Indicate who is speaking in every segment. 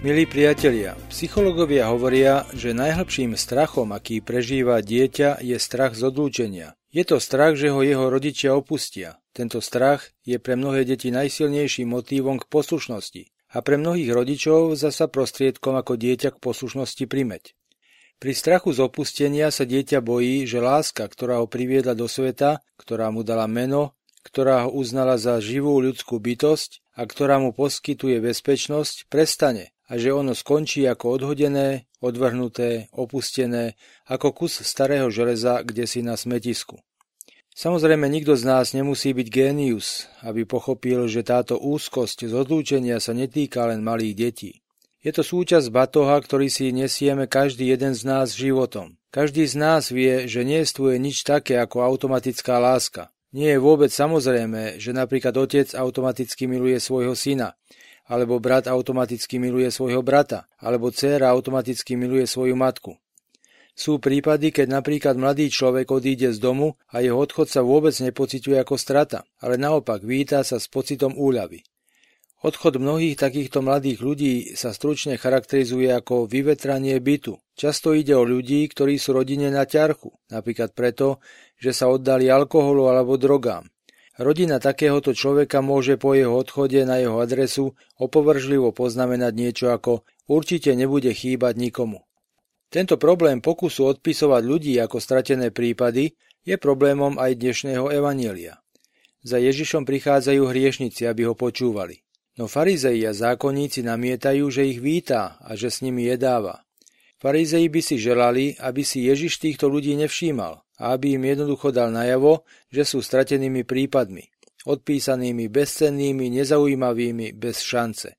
Speaker 1: Milí priatelia, psychológovia hovoria, že najhlbším strachom, aký prežíva dieťa, je strach z odlúčenia. Je to strach, že ho jeho rodičia opustia. Tento strach je pre mnohé deti najsilnejším motívom k poslušnosti a pre mnohých rodičov zasa prostriedkom ako dieťa k poslušnosti primeť. Pri strachu z opustenia sa dieťa bojí, že láska, ktorá ho priviedla do sveta, ktorá mu dala meno, ktorá ho uznala za živú ľudskú bytosť a ktorá mu poskytuje bezpečnosť, prestane a že ono skončí ako odhodené, odvrhnuté, opustené, ako kus starého železa kde si na smetisku. Samozrejme, nikto z nás nemusí byť génius, aby pochopil, že táto úzkosť z odlúčenia sa netýka len malých detí. Je to súčasť batoha, ktorý si nesieme každý jeden z nás životom. Každý z nás vie, že nie je nič také ako automatická láska. Nie je vôbec samozrejme, že napríklad otec automaticky miluje svojho syna, alebo brat automaticky miluje svojho brata, alebo dcéra automaticky miluje svoju matku. Sú prípady, keď napríklad mladý človek odíde z domu a jeho odchod sa vôbec nepociťuje ako strata, ale naopak víta sa s pocitom úľavy. Odchod mnohých takýchto mladých ľudí sa stručne charakterizuje ako vyvetranie bytu. Často ide o ľudí, ktorí sú rodine na ťarchu, napríklad preto, že sa oddali alkoholu alebo drogám. Rodina takéhoto človeka môže po jeho odchode na jeho adresu opovržlivo poznamenať niečo ako určite nebude chýbať nikomu. Tento problém pokusu odpisovať ľudí ako stratené prípady je problémom aj dnešného evanielia. Za Ježišom prichádzajú hriešnici, aby ho počúvali. No farizei a zákonníci namietajú, že ich víta a že s nimi jedáva. Farizei by si želali, aby si Ježiš týchto ľudí nevšímal a aby im jednoducho dal najavo, že sú stratenými prípadmi, odpísanými, bezcennými, nezaujímavými, bez šance.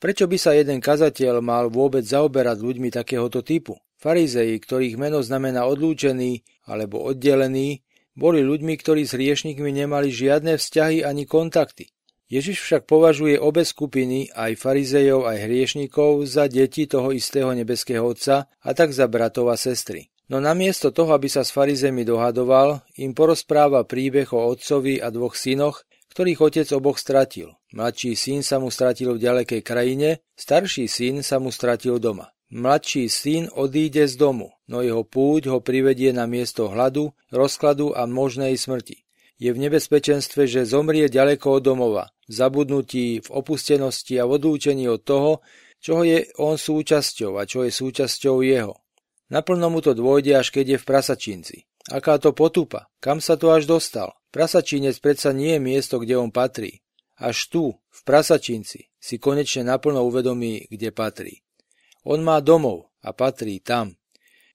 Speaker 1: Prečo by sa jeden kazateľ mal vôbec zaoberať ľuďmi takéhoto typu? Farizei, ktorých meno znamená odlúčený alebo oddelený, boli ľuďmi, ktorí s hriešnikmi nemali žiadne vzťahy ani kontakty. Ježiš však považuje obe skupiny, aj farizejov, aj hriešnikov, za deti toho istého nebeského Otca a tak za bratov a sestry. No namiesto toho, aby sa s farizemi dohadoval, im porozpráva príbeh o otcovi a dvoch synoch, ktorých otec oboch stratil. Mladší syn sa mu stratil v ďalekej krajine, starší syn sa mu stratil doma. Mladší syn odíde z domu, no jeho púť ho privedie na miesto hladu, rozkladu a možnej smrti je v nebezpečenstve, že zomrie ďaleko od domova, v zabudnutí, v opustenosti a v odlúčení od toho, čoho je on súčasťou a čo je súčasťou jeho. Naplno mu to dôjde, až keď je v prasačinci. Aká to potupa? Kam sa to až dostal? Prasačinec predsa nie je miesto, kde on patrí. Až tu, v prasačinci, si konečne naplno uvedomí, kde patrí. On má domov a patrí tam.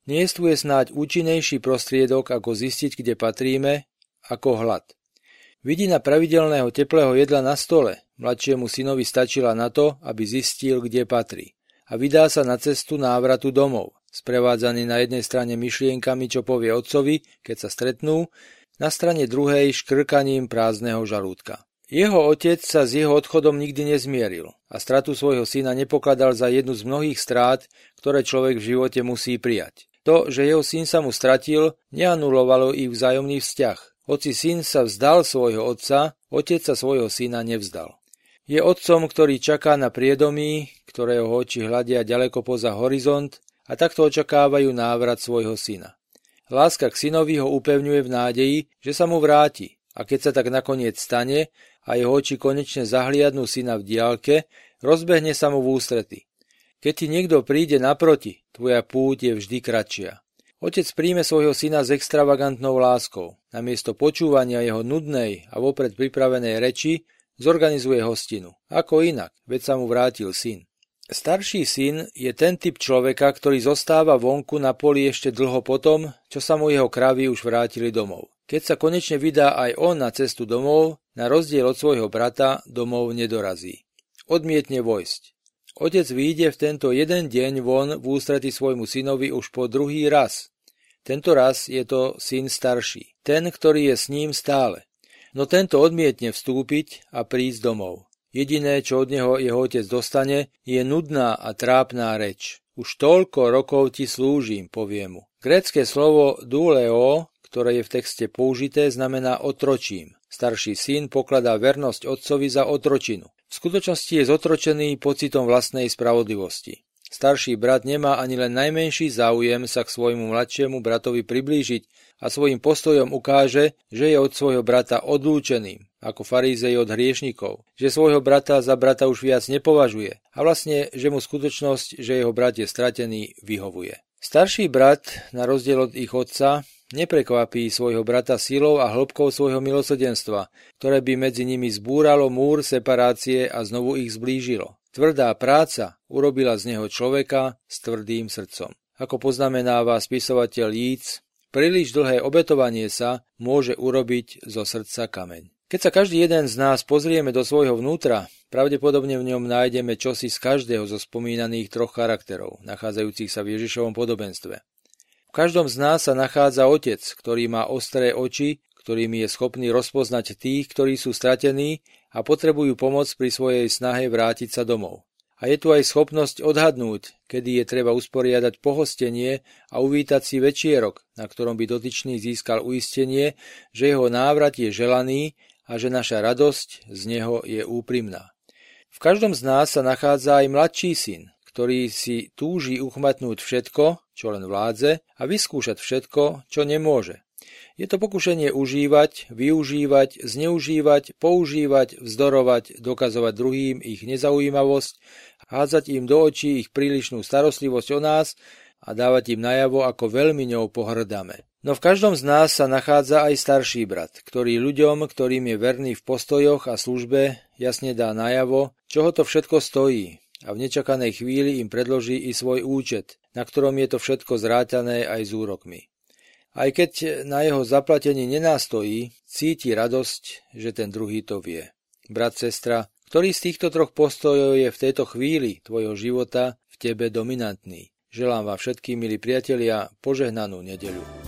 Speaker 1: Nejestvuje snáď účinnejší prostriedok, ako zistiť, kde patríme ako hlad. Vidina pravidelného teplého jedla na stole mladšiemu synovi stačila na to, aby zistil, kde patrí. A vydá sa na cestu návratu domov, sprevádzaný na jednej strane myšlienkami, čo povie otcovi, keď sa stretnú, na strane druhej škrkaním prázdneho žalúdka. Jeho otec sa s jeho odchodom nikdy nezmieril a stratu svojho syna nepokladal za jednu z mnohých strát, ktoré človek v živote musí prijať. To, že jeho syn sa mu stratil, neanulovalo ich vzájomný vzťah. Hoci syn sa vzdal svojho otca, otec sa svojho syna nevzdal. Je otcom, ktorý čaká na priedomí, ktorého oči hľadia ďaleko poza horizont a takto očakávajú návrat svojho syna. Láska k synovi ho upevňuje v nádeji, že sa mu vráti a keď sa tak nakoniec stane a jeho oči konečne zahliadnú syna v diálke, rozbehne sa mu v ústrety. Keď ti niekto príde naproti, tvoja púť je vždy kratšia. Otec príjme svojho syna s extravagantnou láskou. Namiesto počúvania jeho nudnej a vopred pripravenej reči zorganizuje hostinu. Ako inak, veď sa mu vrátil syn. Starší syn je ten typ človeka, ktorý zostáva vonku na poli ešte dlho potom, čo sa mu jeho kravy už vrátili domov. Keď sa konečne vydá aj on na cestu domov, na rozdiel od svojho brata domov nedorazí. Odmietne vojsť. Otec vyjde v tento jeden deň von v ústrety svojmu synovi už po druhý raz. Tento raz je to syn starší, ten, ktorý je s ním stále. No tento odmietne vstúpiť a prísť domov. Jediné, čo od neho jeho otec dostane, je nudná a trápná reč. Už toľko rokov ti slúžim, povie mu. Grécké slovo duleo, ktoré je v texte použité, znamená otročím. Starší syn pokladá vernosť otcovi za otročinu. V skutočnosti je zotročený pocitom vlastnej spravodlivosti. Starší brat nemá ani len najmenší záujem sa k svojmu mladšiemu bratovi priblížiť a svojim postojom ukáže, že je od svojho brata odlúčený, ako farízej od hriešnikov, že svojho brata za brata už viac nepovažuje a vlastne, že mu skutočnosť, že jeho brat je stratený, vyhovuje. Starší brat, na rozdiel od ich otca, neprekvapí svojho brata silou a hĺbkou svojho milosrdenstva, ktoré by medzi nimi zbúralo múr separácie a znovu ich zblížilo. Tvrdá práca urobila z neho človeka s tvrdým srdcom. Ako poznamenáva spisovateľ Jíc, príliš dlhé obetovanie sa môže urobiť zo srdca kameň. Keď sa každý jeden z nás pozrieme do svojho vnútra, pravdepodobne v ňom nájdeme čosi z každého zo spomínaných troch charakterov, nachádzajúcich sa v Ježišovom podobenstve. V každom z nás sa nachádza otec, ktorý má ostré oči, ktorými je schopný rozpoznať tých, ktorí sú stratení a potrebujú pomoc pri svojej snahe vrátiť sa domov. A je tu aj schopnosť odhadnúť, kedy je treba usporiadať pohostenie a uvítať si večierok, na ktorom by dotyčný získal uistenie, že jeho návrat je želaný a že naša radosť z neho je úprimná. V každom z nás sa nachádza aj mladší syn, ktorý si túži uchmatnúť všetko, čo len vládze, a vyskúšať všetko, čo nemôže. Je to pokušenie užívať, využívať, zneužívať, používať, vzdorovať, dokazovať druhým ich nezaujímavosť, hádzať im do očí ich prílišnú starostlivosť o nás a dávať im najavo, ako veľmi ňou pohrdáme. No v každom z nás sa nachádza aj starší brat, ktorý ľuďom, ktorým je verný v postojoch a službe, jasne dá najavo, čoho to všetko stojí a v nečakanej chvíli im predloží i svoj účet, na ktorom je to všetko zrátané aj s úrokmi. Aj keď na jeho zaplatení nenástojí, cíti radosť, že ten druhý to vie. Brat, sestra, ktorý z týchto troch postojov je v tejto chvíli tvojho života v tebe dominantný? Želám vám všetkým, milí priatelia, požehnanú nedeľu.